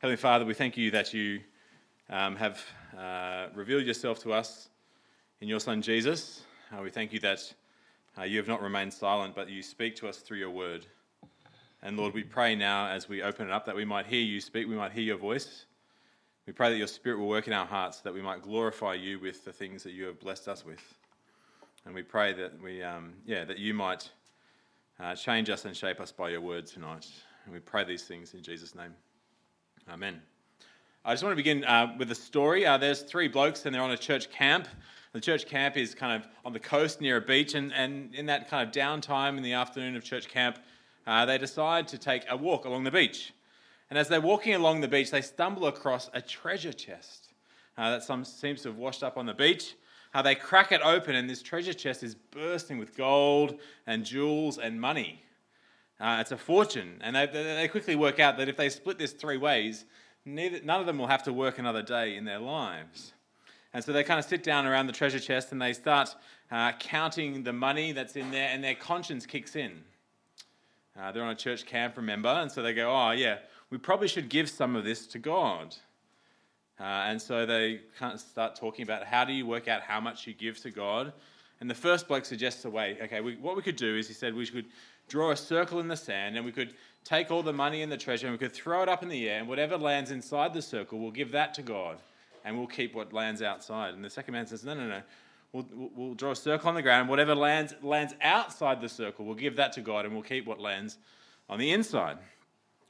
Heavenly Father, we thank you that you um, have uh, revealed yourself to us in your Son Jesus. Uh, we thank you that uh, you have not remained silent, but you speak to us through your word. And Lord, we pray now as we open it up that we might hear you speak, we might hear your voice. We pray that your Spirit will work in our hearts, that we might glorify you with the things that you have blessed us with. And we pray that we, um, yeah, that you might uh, change us and shape us by your word tonight. And we pray these things in Jesus' name. Amen. I just want to begin uh, with a story. Uh, there's three blokes and they're on a church camp. The church camp is kind of on the coast near a beach, and, and in that kind of downtime in the afternoon of church camp, uh, they decide to take a walk along the beach. And as they're walking along the beach, they stumble across a treasure chest uh, that some, seems to have washed up on the beach. Uh, they crack it open, and this treasure chest is bursting with gold and jewels and money. Uh, it's a fortune. And they, they quickly work out that if they split this three ways, neither, none of them will have to work another day in their lives. And so they kind of sit down around the treasure chest and they start uh, counting the money that's in there, and their conscience kicks in. Uh, they're on a church camp, remember? And so they go, oh, yeah, we probably should give some of this to God. Uh, and so they kind of start talking about how do you work out how much you give to God. And the first bloke suggests a way. Okay, we, what we could do is he said we should draw a circle in the sand, and we could take all the money and the treasure, and we could throw it up in the air, and whatever lands inside the circle, we'll give that to God, and we'll keep what lands outside. And the second man says, No, no, no. We'll, we'll draw a circle on the ground, whatever lands, lands outside the circle, we'll give that to God, and we'll keep what lands on the inside.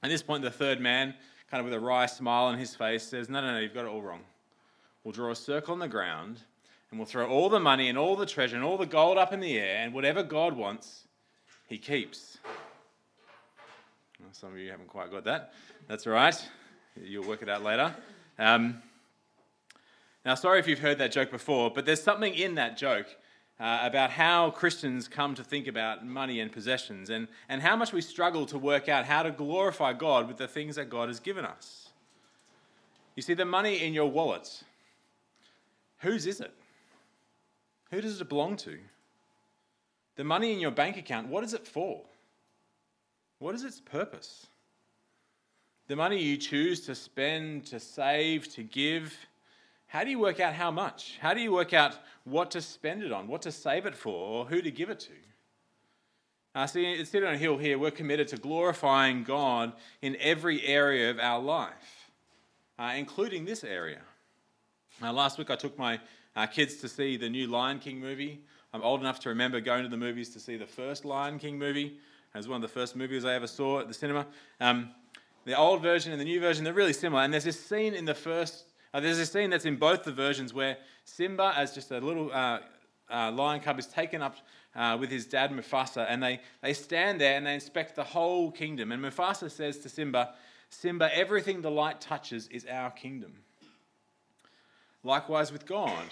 At this point, the third man, kind of with a wry smile on his face, says, No, no, no, you've got it all wrong. We'll draw a circle on the ground, and we'll throw all the money and all the treasure and all the gold up in the air, and whatever God wants, he keeps. Well, some of you haven't quite got that. That's all right. You'll work it out later. Um, now, sorry if you've heard that joke before, but there's something in that joke uh, about how Christians come to think about money and possessions and, and how much we struggle to work out how to glorify God with the things that God has given us. You see, the money in your wallet, whose is it? Who does it belong to? The money in your bank account, what is it for? What is its purpose? The money you choose to spend, to save, to give, how do you work out how much? How do you work out what to spend it on, what to save it for, or who to give it to? Uh, see, at City on a Hill here, we're committed to glorifying God in every area of our life, uh, including this area. Uh, last week I took my uh, kids to see the new Lion King movie. I'm old enough to remember going to the movies to see the first Lion King movie. It was one of the first movies I ever saw at the cinema. Um, the old version and the new version, they're really similar. And there's this scene in the first, uh, there's a scene that's in both the versions where Simba, as just a little uh, uh, lion cub, is taken up uh, with his dad Mufasa, and they, they stand there and they inspect the whole kingdom. And Mufasa says to Simba, Simba, everything the light touches is our kingdom. Likewise with God.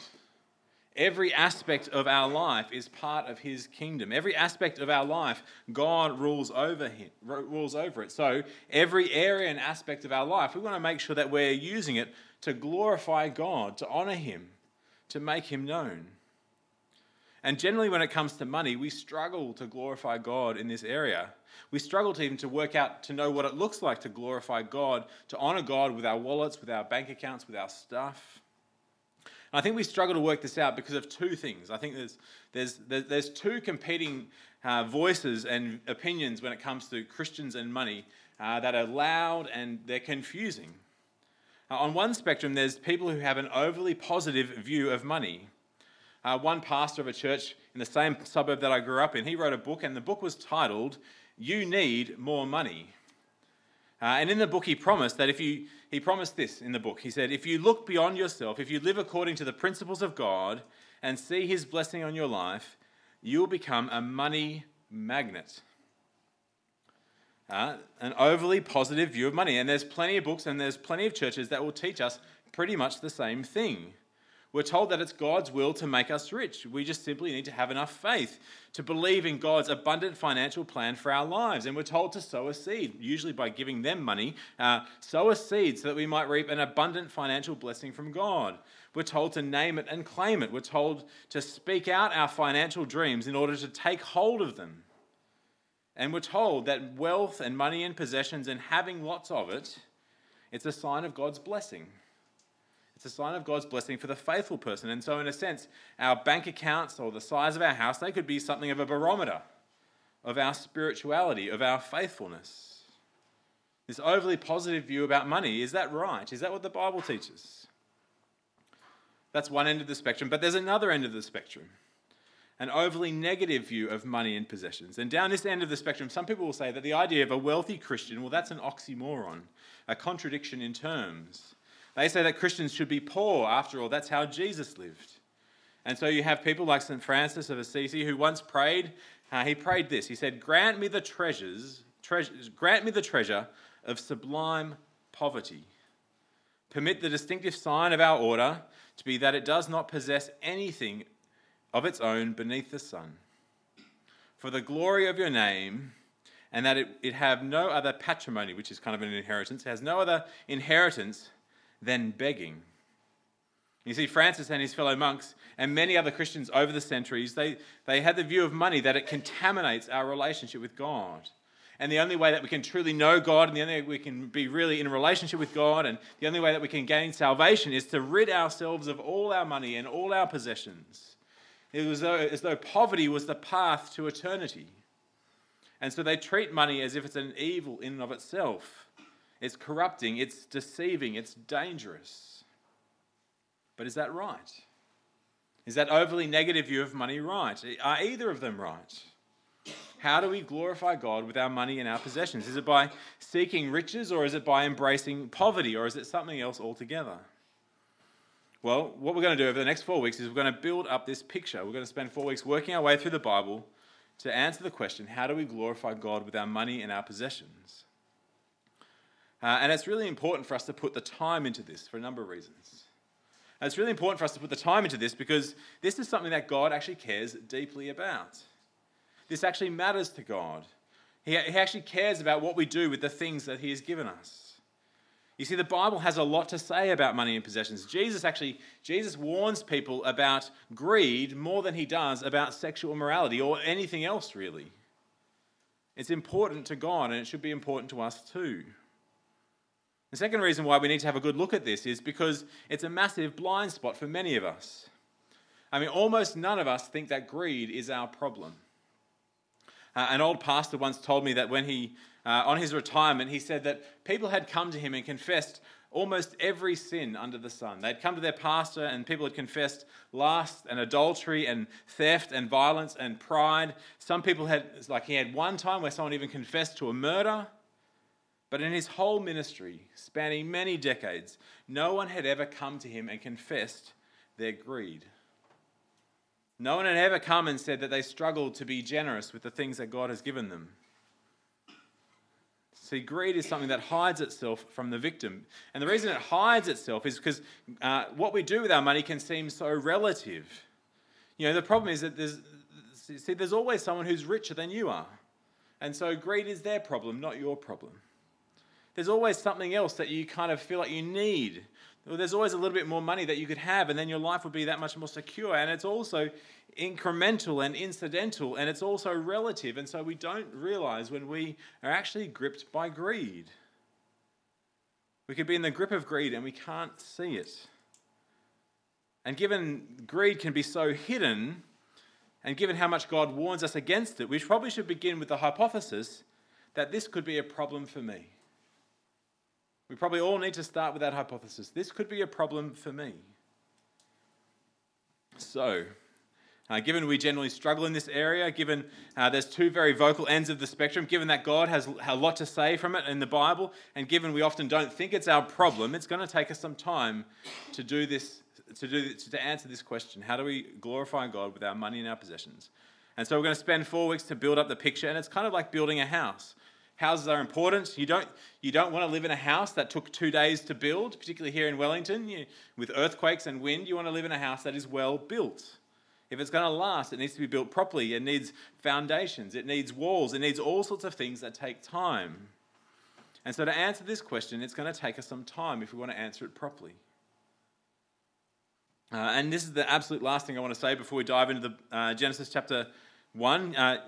Every aspect of our life is part of His kingdom. Every aspect of our life, God rules over him, rules over it. So every area and aspect of our life, we want to make sure that we're using it to glorify God, to honor Him, to make Him known. And generally, when it comes to money, we struggle to glorify God in this area. We struggle to even to work out to know what it looks like to glorify God, to honor God with our wallets, with our bank accounts, with our stuff. I think we struggle to work this out because of two things. I think there's, there's, there's two competing uh, voices and opinions when it comes to Christians and money uh, that are loud and they're confusing. Uh, on one spectrum, there's people who have an overly positive view of money. Uh, one pastor of a church in the same suburb that I grew up in, he wrote a book, and the book was titled, You Need More Money. Uh, and in the book, he promised that if you, he promised this in the book. He said, if you look beyond yourself, if you live according to the principles of God and see his blessing on your life, you'll become a money magnet. Uh, an overly positive view of money. And there's plenty of books and there's plenty of churches that will teach us pretty much the same thing. We're told that it's God's will to make us rich. We just simply need to have enough faith to believe in God's abundant financial plan for our lives. And we're told to sow a seed, usually by giving them money, uh, sow a seed so that we might reap an abundant financial blessing from God. We're told to name it and claim it. We're told to speak out our financial dreams in order to take hold of them. And we're told that wealth and money and possessions and having lots of it it's a sign of God's blessing. It's a sign of God's blessing for the faithful person. And so, in a sense, our bank accounts or the size of our house, they could be something of a barometer of our spirituality, of our faithfulness. This overly positive view about money, is that right? Is that what the Bible teaches? That's one end of the spectrum, but there's another end of the spectrum an overly negative view of money and possessions. And down this end of the spectrum, some people will say that the idea of a wealthy Christian, well, that's an oxymoron, a contradiction in terms. They say that Christians should be poor. After all, that's how Jesus lived. And so you have people like St. Francis of Assisi who once prayed, uh, he prayed this. He said, Grant me the treasures, treasures, grant me the treasure of sublime poverty. Permit the distinctive sign of our order to be that it does not possess anything of its own beneath the sun. For the glory of your name, and that it, it have no other patrimony, which is kind of an inheritance, has no other inheritance than begging. You see, Francis and his fellow monks and many other Christians over the centuries, they, they had the view of money that it contaminates our relationship with God. And the only way that we can truly know God and the only way we can be really in a relationship with God and the only way that we can gain salvation is to rid ourselves of all our money and all our possessions. It was as though poverty was the path to eternity. And so they treat money as if it's an evil in and of itself. It's corrupting, it's deceiving, it's dangerous. But is that right? Is that overly negative view of money right? Are either of them right? How do we glorify God with our money and our possessions? Is it by seeking riches or is it by embracing poverty or is it something else altogether? Well, what we're going to do over the next four weeks is we're going to build up this picture. We're going to spend four weeks working our way through the Bible to answer the question how do we glorify God with our money and our possessions? Uh, and it's really important for us to put the time into this for a number of reasons. And it's really important for us to put the time into this because this is something that God actually cares deeply about. This actually matters to God. He, he actually cares about what we do with the things that He has given us. You see, the Bible has a lot to say about money and possessions. Jesus actually, Jesus warns people about greed more than he does about sexual immorality or anything else, really. It's important to God and it should be important to us too. The second reason why we need to have a good look at this is because it's a massive blind spot for many of us. I mean, almost none of us think that greed is our problem. Uh, an old pastor once told me that when he, uh, on his retirement, he said that people had come to him and confessed almost every sin under the sun. They'd come to their pastor and people had confessed lust and adultery and theft and violence and pride. Some people had, like he had one time where someone even confessed to a murder. But in his whole ministry, spanning many decades, no one had ever come to him and confessed their greed. No one had ever come and said that they struggled to be generous with the things that God has given them. See, greed is something that hides itself from the victim. And the reason it hides itself is because uh, what we do with our money can seem so relative. You know, the problem is that there's, see, there's always someone who's richer than you are. And so greed is their problem, not your problem there's always something else that you kind of feel like you need. There's always a little bit more money that you could have, and then your life would be that much more secure. And it's also incremental and incidental, and it's also relative. And so we don't realize when we are actually gripped by greed. We could be in the grip of greed and we can't see it. And given greed can be so hidden, and given how much God warns us against it, we probably should begin with the hypothesis that this could be a problem for me. We probably all need to start with that hypothesis. This could be a problem for me. So, uh, given we generally struggle in this area, given uh, there's two very vocal ends of the spectrum, given that God has a lot to say from it in the Bible, and given we often don't think it's our problem, it's going to take us some time to do this, to do to answer this question: How do we glorify God with our money and our possessions? And so we're going to spend four weeks to build up the picture, and it's kind of like building a house. Houses are important. You don't, you don't want to live in a house that took two days to build, particularly here in Wellington. You, with earthquakes and wind, you want to live in a house that is well built. If it's going to last, it needs to be built properly. It needs foundations, it needs walls, it needs all sorts of things that take time. And so, to answer this question, it's going to take us some time if we want to answer it properly. Uh, and this is the absolute last thing I want to say before we dive into the uh, Genesis chapter 1. Uh,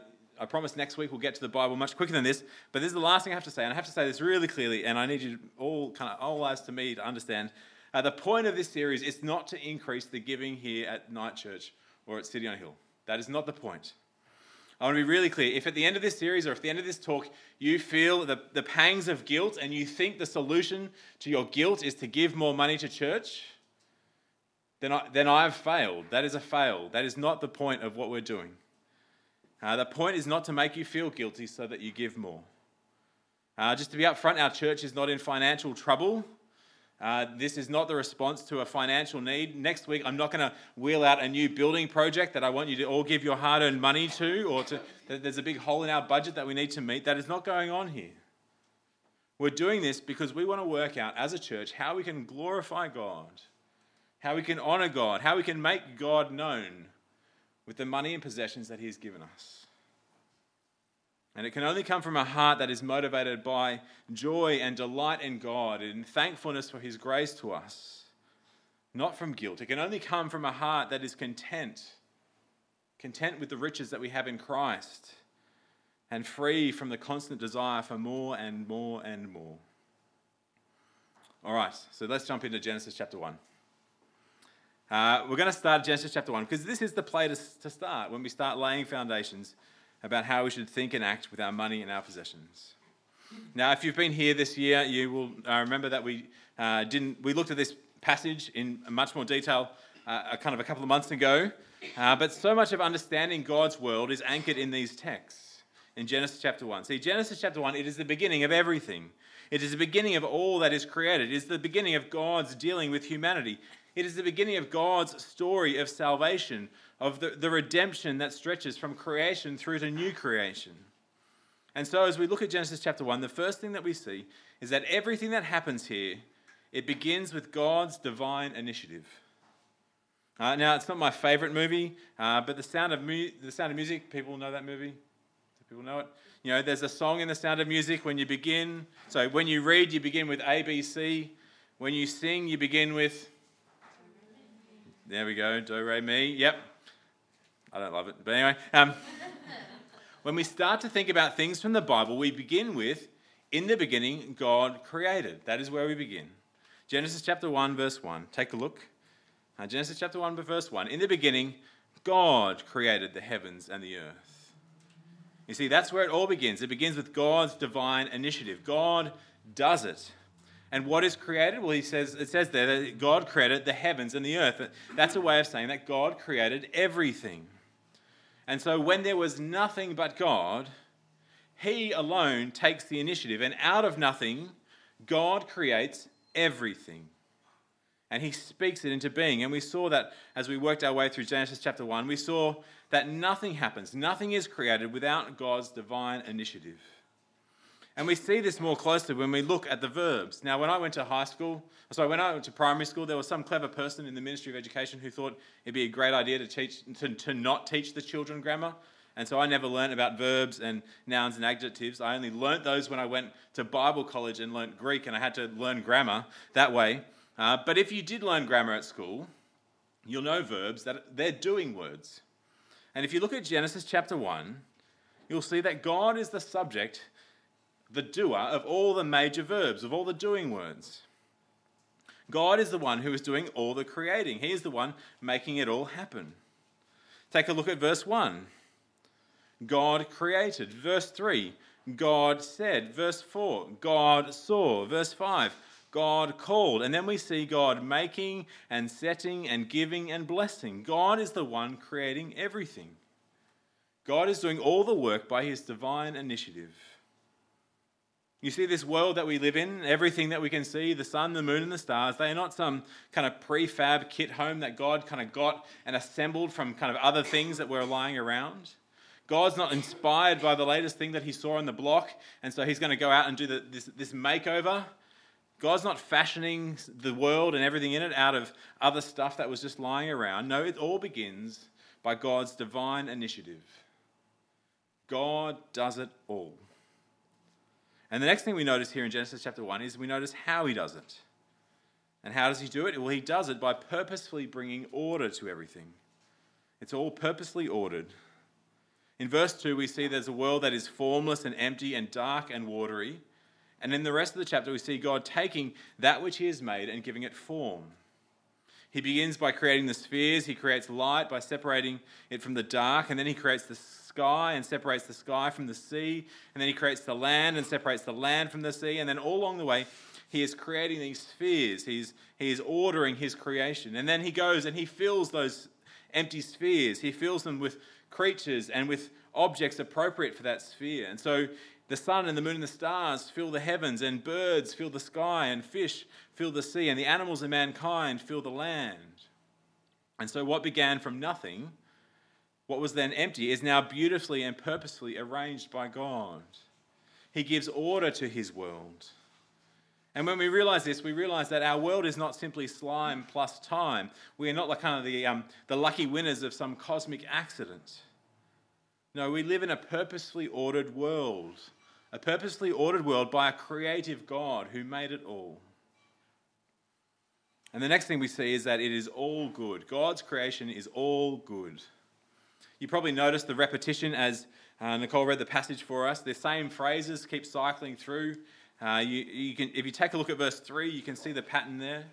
I promise next week we'll get to the Bible much quicker than this. But this is the last thing I have to say, and I have to say this really clearly, and I need you all kind of all eyes to me to understand. Uh, the point of this series is not to increase the giving here at Night Church or at City on a Hill. That is not the point. I want to be really clear. If at the end of this series or at the end of this talk you feel the, the pangs of guilt and you think the solution to your guilt is to give more money to church, then, I, then I've failed. That is a fail. That is not the point of what we're doing. Uh, the point is not to make you feel guilty so that you give more. Uh, just to be upfront, our church is not in financial trouble. Uh, this is not the response to a financial need. Next week, I'm not going to wheel out a new building project that I want you to all give your hard earned money to, or to, there's a big hole in our budget that we need to meet. That is not going on here. We're doing this because we want to work out as a church how we can glorify God, how we can honor God, how we can make God known with the money and possessions that He has given us. And it can only come from a heart that is motivated by joy and delight in God and thankfulness for His grace to us, not from guilt. It can only come from a heart that is content, content with the riches that we have in Christ, and free from the constant desire for more and more and more. All right, so let's jump into Genesis chapter 1. Uh, we're going to start Genesis chapter 1 because this is the place to, to start when we start laying foundations about how we should think and act with our money and our possessions. Now, if you've been here this year, you will uh, remember that we uh, didn't. We looked at this passage in much more detail, uh, kind of a couple of months ago. Uh, but so much of understanding God's world is anchored in these texts in Genesis chapter one. See, Genesis chapter one, it is the beginning of everything. It is the beginning of all that is created. It is the beginning of God's dealing with humanity. It is the beginning of God's story of salvation, of the, the redemption that stretches from creation through to new creation. And so, as we look at Genesis chapter 1, the first thing that we see is that everything that happens here, it begins with God's divine initiative. Uh, now, it's not my favorite movie, uh, but the sound, of mu- the sound of Music, people know that movie? Do people know it? You know, there's a song in The Sound of Music when you begin. So, when you read, you begin with A, B, C. When you sing, you begin with. There we go, do, re, mi. Yep, I don't love it. But anyway, um, when we start to think about things from the Bible, we begin with, in the beginning, God created. That is where we begin. Genesis chapter 1, verse 1. Take a look. Uh, Genesis chapter 1, verse 1. In the beginning, God created the heavens and the earth. You see, that's where it all begins. It begins with God's divine initiative. God does it. And what is created? Well, he says it says there that God created the heavens and the earth. That's a way of saying that God created everything. And so when there was nothing but God, He alone takes the initiative. And out of nothing, God creates everything. And He speaks it into being. And we saw that as we worked our way through Genesis chapter 1, we saw that nothing happens, nothing is created without God's divine initiative. And we see this more closely when we look at the verbs. Now, when I went to high school, sorry, when I went to primary school, there was some clever person in the Ministry of Education who thought it'd be a great idea to teach to, to not teach the children grammar. And so I never learned about verbs and nouns and adjectives. I only learnt those when I went to Bible college and learnt Greek, and I had to learn grammar that way. Uh, but if you did learn grammar at school, you'll know verbs that they're doing words. And if you look at Genesis chapter 1, you'll see that God is the subject the doer of all the major verbs, of all the doing words. God is the one who is doing all the creating, He is the one making it all happen. Take a look at verse 1. God created. Verse 3, God said. Verse 4, God saw. Verse 5, God called. And then we see God making and setting and giving and blessing. God is the one creating everything. God is doing all the work by his divine initiative. You see, this world that we live in, everything that we can see, the sun, the moon, and the stars, they are not some kind of prefab kit home that God kind of got and assembled from kind of other things that were lying around. God's not inspired by the latest thing that he saw on the block, and so he's going to go out and do the, this, this makeover. God's not fashioning the world and everything in it out of other stuff that was just lying around. No, it all begins by God's divine initiative. God does it all. And the next thing we notice here in Genesis chapter 1 is we notice how he does it. And how does he do it? Well, he does it by purposefully bringing order to everything. It's all purposely ordered. In verse 2, we see there's a world that is formless and empty and dark and watery. And in the rest of the chapter, we see God taking that which He has made and giving it form. He begins by creating the spheres, He creates light by separating it from the dark, and then He creates the sky and separates the sky from the sea, and then He creates the land and separates the land from the sea, and then all along the way, He is creating these spheres. He's, he is ordering His creation. And then He goes and He fills those empty spheres, He fills them with creatures and with objects appropriate for that sphere. And so the sun and the moon and the stars fill the heavens, and birds fill the sky, and fish fill the sea, and the animals of mankind fill the land. And so, what began from nothing, what was then empty, is now beautifully and purposefully arranged by God. He gives order to his world. And when we realize this, we realize that our world is not simply slime plus time. We are not like kind of the, um, the lucky winners of some cosmic accident. No, we live in a purposefully ordered world a purposely ordered world by a creative God who made it all. And the next thing we see is that it is all good. God's creation is all good. You probably noticed the repetition as uh, Nicole read the passage for us. The same phrases keep cycling through. Uh, you, you can, if you take a look at verse 3, you can see the pattern there.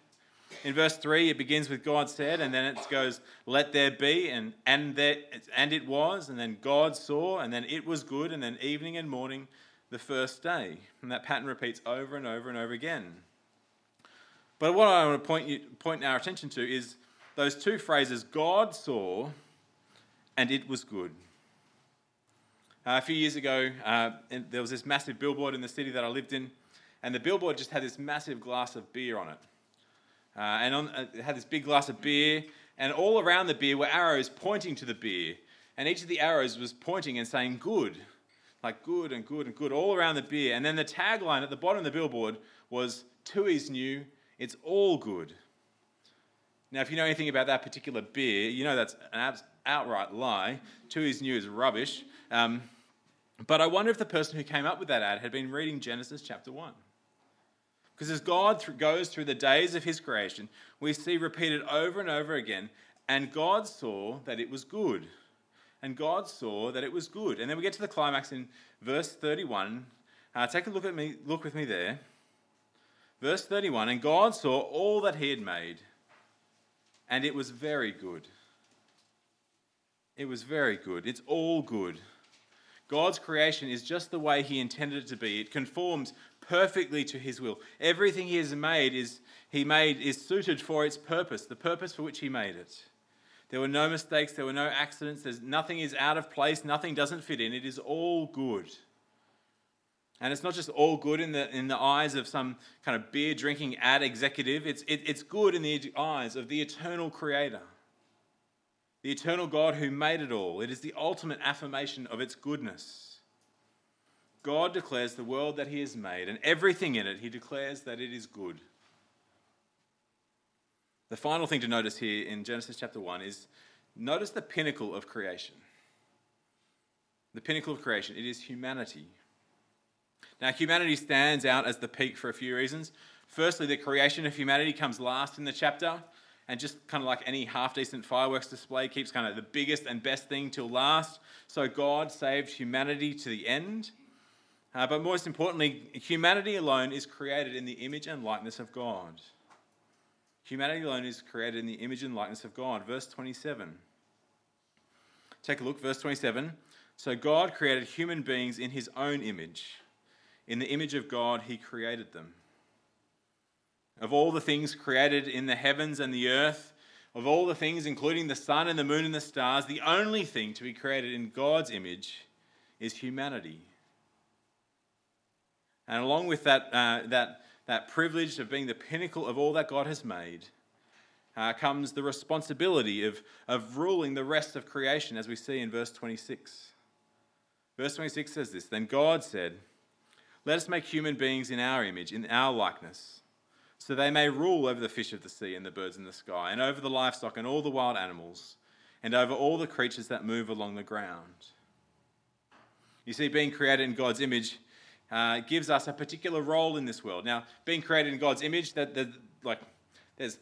In verse 3, it begins with God said, and then it goes, let there be, and, and, there, and it was, and then God saw, and then it was good, and then evening and morning, the first day. And that pattern repeats over and over and over again. But what I want to point, you, point our attention to is those two phrases God saw and it was good. Uh, a few years ago, uh, there was this massive billboard in the city that I lived in, and the billboard just had this massive glass of beer on it. Uh, and on, uh, it had this big glass of beer, and all around the beer were arrows pointing to the beer. And each of the arrows was pointing and saying, Good like good and good and good all around the beer. And then the tagline at the bottom of the billboard was Tooheys new, it's all good. Now, if you know anything about that particular beer, you know that's an outright lie. Tooheys new is rubbish. Um, but I wonder if the person who came up with that ad had been reading Genesis chapter 1. Because as God th- goes through the days of his creation, we see repeated over and over again, and God saw that it was good and God saw that it was good. And then we get to the climax in verse 31. Uh, take a look at me, look with me there. Verse 31, and God saw all that he had made, and it was very good. It was very good. It's all good. God's creation is just the way he intended it to be. It conforms perfectly to his will. Everything he has made is he made is suited for its purpose, the purpose for which he made it. There were no mistakes, there were no accidents, there's, nothing is out of place, nothing doesn't fit in. It is all good. And it's not just all good in the, in the eyes of some kind of beer drinking ad executive, it's, it, it's good in the eyes of the eternal Creator, the eternal God who made it all. It is the ultimate affirmation of its goodness. God declares the world that He has made and everything in it, He declares that it is good. The final thing to notice here in Genesis chapter 1 is notice the pinnacle of creation. The pinnacle of creation, it is humanity. Now, humanity stands out as the peak for a few reasons. Firstly, the creation of humanity comes last in the chapter, and just kind of like any half decent fireworks display, keeps kind of the biggest and best thing till last. So, God saved humanity to the end. Uh, but most importantly, humanity alone is created in the image and likeness of God. Humanity alone is created in the image and likeness of God. Verse 27. Take a look, verse 27. So God created human beings in his own image. In the image of God, he created them. Of all the things created in the heavens and the earth, of all the things, including the sun and the moon and the stars, the only thing to be created in God's image is humanity. And along with that, uh, that that privilege of being the pinnacle of all that God has made, uh, comes the responsibility of, of ruling the rest of creation, as we see in verse 26. Verse 26 says this Then God said, Let us make human beings in our image, in our likeness, so they may rule over the fish of the sea and the birds in the sky, and over the livestock and all the wild animals, and over all the creatures that move along the ground. You see, being created in God's image uh, gives us a particular role in this world. Now, being created in God's image, that, that like there's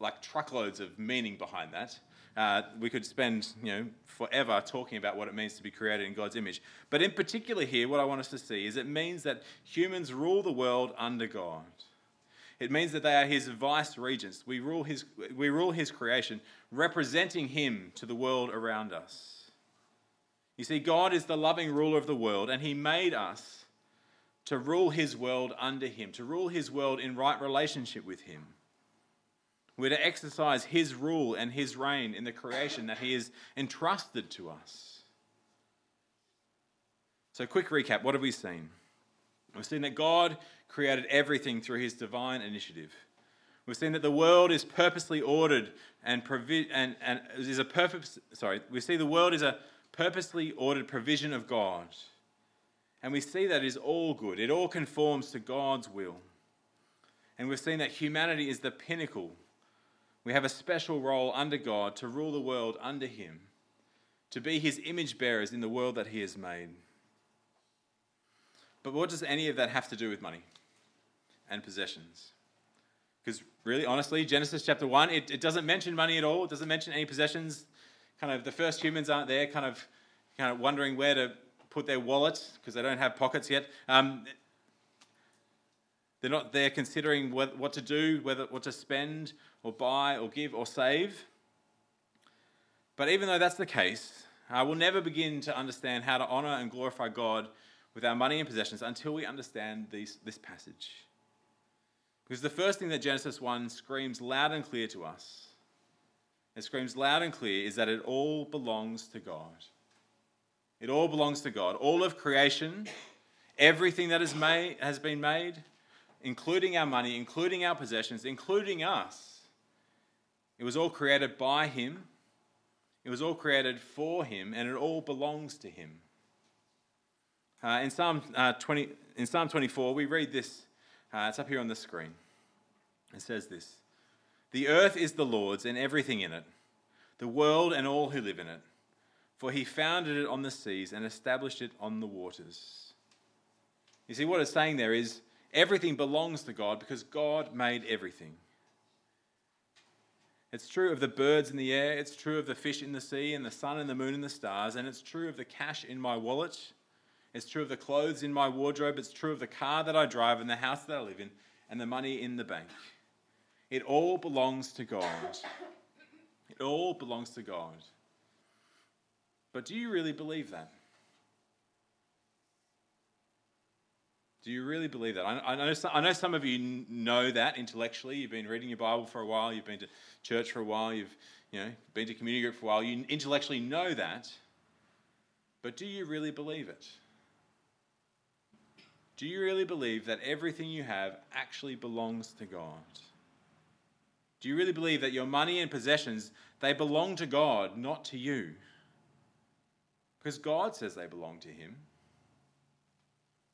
like truckloads of meaning behind that. Uh, we could spend you know, forever talking about what it means to be created in God's image. But in particular, here, what I want us to see is it means that humans rule the world under God. It means that they are his vice regents. We rule his, we rule his creation, representing him to the world around us. You see, God is the loving ruler of the world, and he made us to rule his world under him, to rule his world in right relationship with him. We're to exercise his rule and his reign in the creation that he has entrusted to us. So, quick recap what have we seen? We've seen that God created everything through his divine initiative. We've seen that the world is purposely ordered and, provi- and, and is a purpose, sorry, we see the world is a purposely ordered provision of God. And we see that is all good. It all conforms to God's will. And we've seen that humanity is the pinnacle. We have a special role under God to rule the world under Him, to be His image bearers in the world that He has made. But what does any of that have to do with money and possessions? Because really, honestly, Genesis chapter 1, it, it doesn't mention money at all. It doesn't mention any possessions. Kind of the first humans aren't there, kind of, kind of wondering where to put their wallets because they don't have pockets yet. Um, they're not there considering what, what to do, whether what to spend or buy or give or save. But even though that's the case, uh, we'll never begin to understand how to honor and glorify God with our money and possessions until we understand these, this passage. Because the first thing that Genesis 1 screams loud and clear to us, it screams loud and clear, is that it all belongs to God. It all belongs to God. All of creation, everything that is made, has been made, including our money, including our possessions, including us, it was all created by Him. It was all created for Him, and it all belongs to Him. Uh, in, Psalm, uh, 20, in Psalm 24, we read this. Uh, it's up here on the screen. It says this The earth is the Lord's and everything in it, the world and all who live in it for he founded it on the seas and established it on the waters. You see, what it's saying there is everything belongs to God because God made everything. It's true of the birds in the air, it's true of the fish in the sea, and the sun and the moon and the stars, and it's true of the cash in my wallet. It's true of the clothes in my wardrobe. It's true of the car that I drive and the house that I live in and the money in the bank. It all belongs to God. It all belongs to God. But do you really believe that? Do you really believe that? I, I, know some, I know some of you know that intellectually. You've been reading your Bible for a while, you've been to church for a while, you've you know, been to community group for a while. You intellectually know that. But do you really believe it? Do you really believe that everything you have actually belongs to God? Do you really believe that your money and possessions they belong to God, not to you? because God says they belong to Him.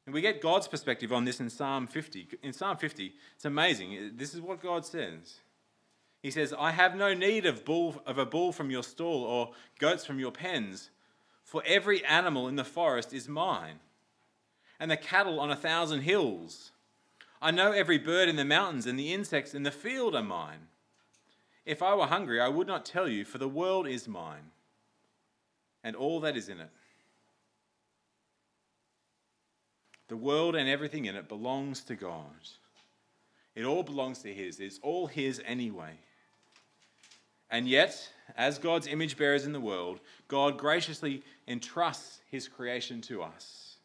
And we get God's perspective on this in Psalm 50. In Psalm 50, it's amazing. This is what God says. He says, I have no need of, bull, of a bull from your stall or goats from your pens, for every animal in the forest is mine, and the cattle on a thousand hills. I know every bird in the mountains, and the insects in the field are mine. If I were hungry, I would not tell you, for the world is mine and all that is in it. The world and everything in it belongs to God. It all belongs to His. It's all His anyway. And yet, as God's image bearers in the world, God graciously entrusts His creation to us.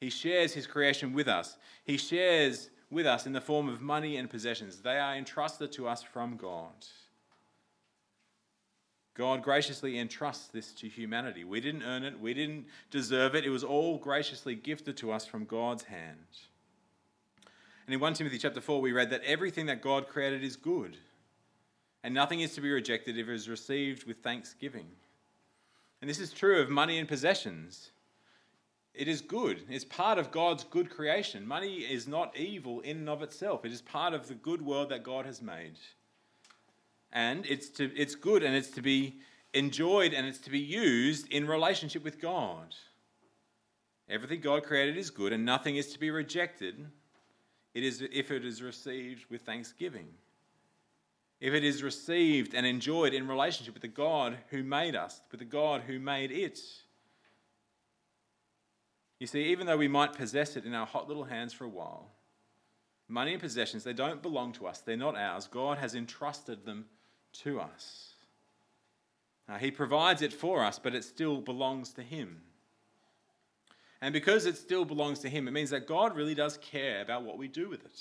He shares His creation with us. He shares with us in the form of money and possessions. They are entrusted to us from God. God graciously entrusts this to humanity. We didn't earn it, we didn't deserve it. It was all graciously gifted to us from God's hand. And in 1 Timothy chapter 4, we read that everything that God created is good, and nothing is to be rejected if it is received with thanksgiving. And this is true of money and possessions. It is good. It's part of God's good creation. Money is not evil in and of itself. It is part of the good world that God has made and it's to it's good and it's to be enjoyed and it's to be used in relationship with God. Everything God created is good and nothing is to be rejected. It is if it is received with thanksgiving. if it is received and enjoyed in relationship with the God who made us, with the God who made it. You see, even though we might possess it in our hot little hands for a while, money and possessions, they don't belong to us. They're not ours. God has entrusted them to us. Now, he provides it for us, but it still belongs to Him. And because it still belongs to Him, it means that God really does care about what we do with it.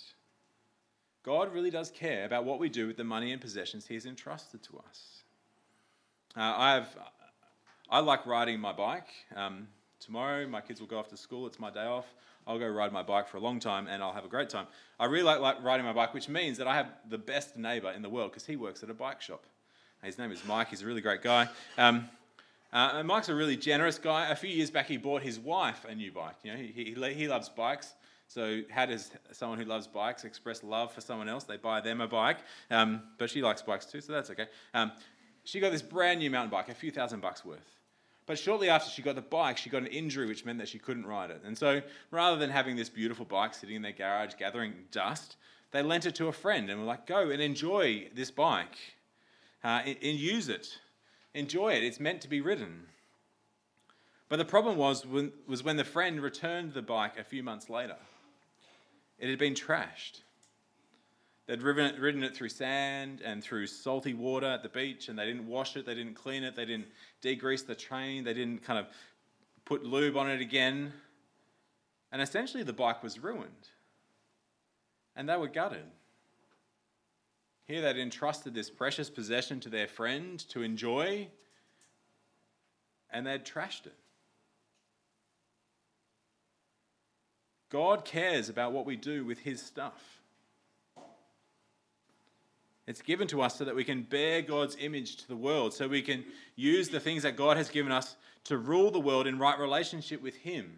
God really does care about what we do with the money and possessions He has entrusted to us. Uh, I have, I like riding my bike. Um, tomorrow, my kids will go off to school. It's my day off. I'll go ride my bike for a long time and I'll have a great time. I really like, like riding my bike, which means that I have the best neighbor in the world because he works at a bike shop. His name is Mike. He's a really great guy. Um, uh, and Mike's a really generous guy. A few years back, he bought his wife a new bike. You know, he, he, he loves bikes. So, how does someone who loves bikes express love for someone else? They buy them a bike. Um, but she likes bikes too, so that's okay. Um, she got this brand new mountain bike, a few thousand bucks worth. But shortly after she got the bike, she got an injury which meant that she couldn't ride it. And so rather than having this beautiful bike sitting in their garage gathering dust, they lent it to a friend and were like, go and enjoy this bike uh, and, and use it. Enjoy it. It's meant to be ridden. But the problem was when, was when the friend returned the bike a few months later. It had been trashed. They'd ridden it, ridden it through sand and through salty water at the beach, and they didn't wash it, they didn't clean it, they didn't degrease the train, they didn't kind of put lube on it again. And essentially, the bike was ruined. And they were gutted. Here, they'd entrusted this precious possession to their friend to enjoy, and they'd trashed it. God cares about what we do with His stuff. It's given to us so that we can bear God's image to the world, so we can use the things that God has given us to rule the world in right relationship with Him.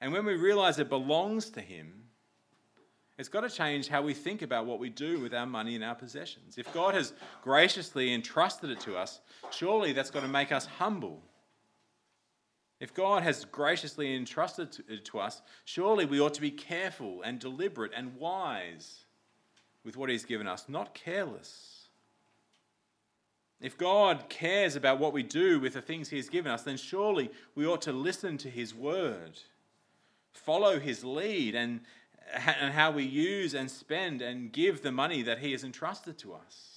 And when we realize it belongs to Him, it's got to change how we think about what we do with our money and our possessions. If God has graciously entrusted it to us, surely that's got to make us humble. If God has graciously entrusted it to us, surely we ought to be careful and deliberate and wise with what He's given us, not careless. If God cares about what we do with the things He has given us, then surely we ought to listen to His word, follow His lead, and, and how we use and spend and give the money that He has entrusted to us.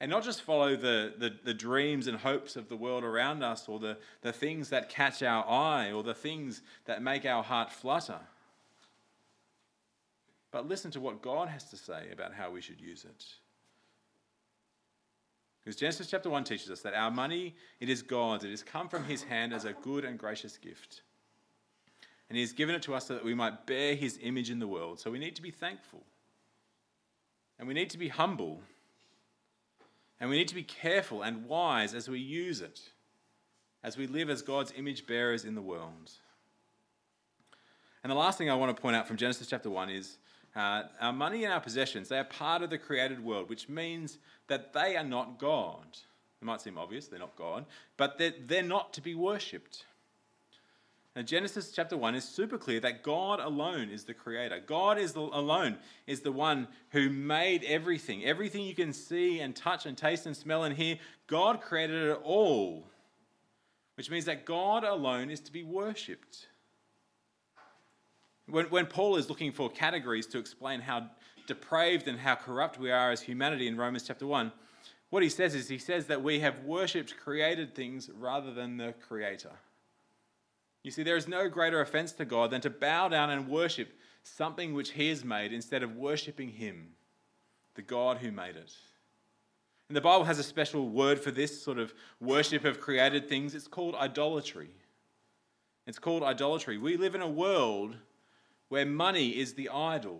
And not just follow the, the, the, dreams and hopes of the world around us or the, the things that catch our eye or the things that make our heart flutter but listen to what God has to say about how we should use it. Because Genesis chapter 1 teaches us that our money, it is God's. It has come from his hand as a good and gracious gift. And he has given it to us so that we might bear his image in the world. So we need to be thankful. And we need to be humble. And we need to be careful and wise as we use it, as we live as God's image bearers in the world. And the last thing I want to point out from Genesis chapter 1 is uh, our money and our possessions, they are part of the created world, which means that they are not God. It might seem obvious, they're not God, but they're, they're not to be worshipped. Now, Genesis chapter 1 is super clear that God alone is the creator. God is the, alone is the one who made everything. Everything you can see and touch and taste and smell and hear, God created it all. Which means that God alone is to be worshipped. When, when Paul is looking for categories to explain how depraved and how corrupt we are as humanity in Romans chapter 1, what he says is he says that we have worshipped created things rather than the creator. You see, there is no greater offense to God than to bow down and worship something which he has made instead of worshipping him, the God who made it. And the Bible has a special word for this sort of worship of created things. It's called idolatry. It's called idolatry. We live in a world where money is the idol.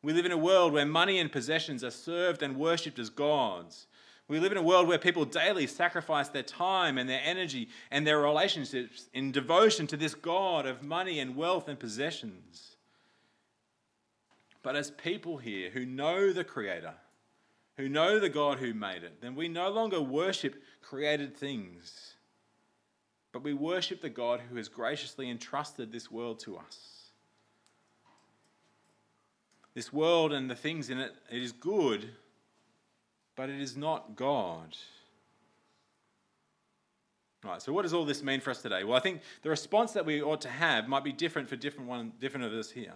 We live in a world where money and possessions are served and worshipped as gods. We live in a world where people daily sacrifice their time and their energy and their relationships in devotion to this God of money and wealth and possessions. But as people here who know the Creator, who know the God who made it, then we no longer worship created things, but we worship the God who has graciously entrusted this world to us. This world and the things in it, it is good, but it is not God. Right, so what does all this mean for us today? Well, I think the response that we ought to have might be different for different one, different of us here.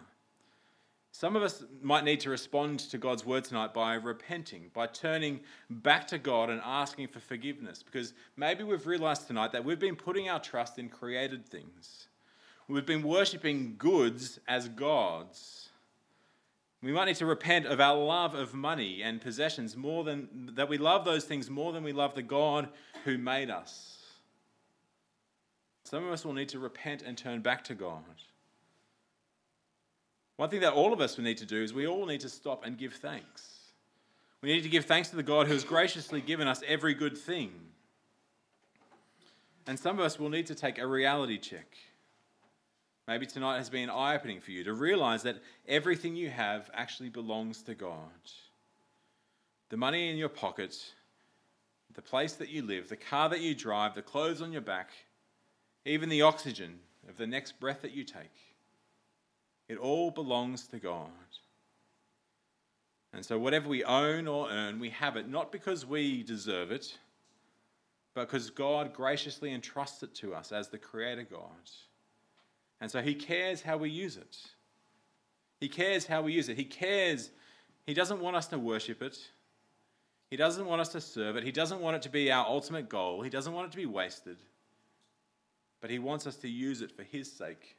Some of us might need to respond to God's word tonight by repenting, by turning back to God and asking for forgiveness, because maybe we've realized tonight that we've been putting our trust in created things. We've been worshipping goods as gods. We might need to repent of our love of money and possessions more than that we love those things more than we love the God who made us. Some of us will need to repent and turn back to God. One thing that all of us will need to do is we all need to stop and give thanks. We need to give thanks to the God who has graciously given us every good thing. And some of us will need to take a reality check. Maybe tonight has been eye opening for you to realize that everything you have actually belongs to God. The money in your pocket, the place that you live, the car that you drive, the clothes on your back, even the oxygen of the next breath that you take. It all belongs to God. And so, whatever we own or earn, we have it not because we deserve it, but because God graciously entrusts it to us as the Creator God. And so, He cares how we use it. He cares how we use it. He cares. He doesn't want us to worship it. He doesn't want us to serve it. He doesn't want it to be our ultimate goal. He doesn't want it to be wasted but He wants us to use it for His sake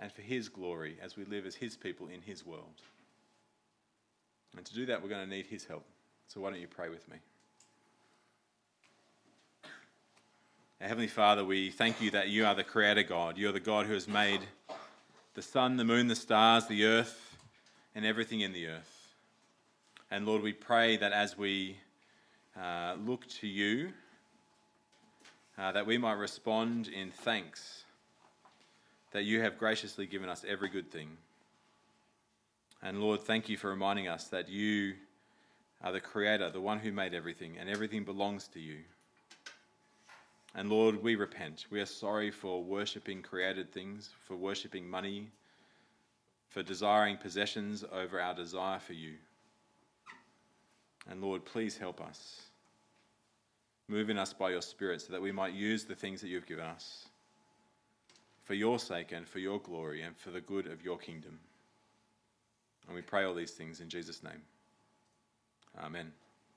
and for His glory as we live as His people in His world. And to do that, we're going to need His help. So why don't you pray with me? Heavenly Father, we thank you that you are the Creator God. You're the God who has made the sun, the moon, the stars, the earth, and everything in the earth. And Lord, we pray that as we uh, look to you, uh, that we might respond in thanks that you have graciously given us every good thing. And Lord, thank you for reminding us that you are the Creator, the one who made everything, and everything belongs to you. And Lord, we repent. We are sorry for worshipping created things, for worshipping money, for desiring possessions over our desire for you. And Lord, please help us. Move in us by your Spirit so that we might use the things that you've given us for your sake and for your glory and for the good of your kingdom. And we pray all these things in Jesus' name. Amen.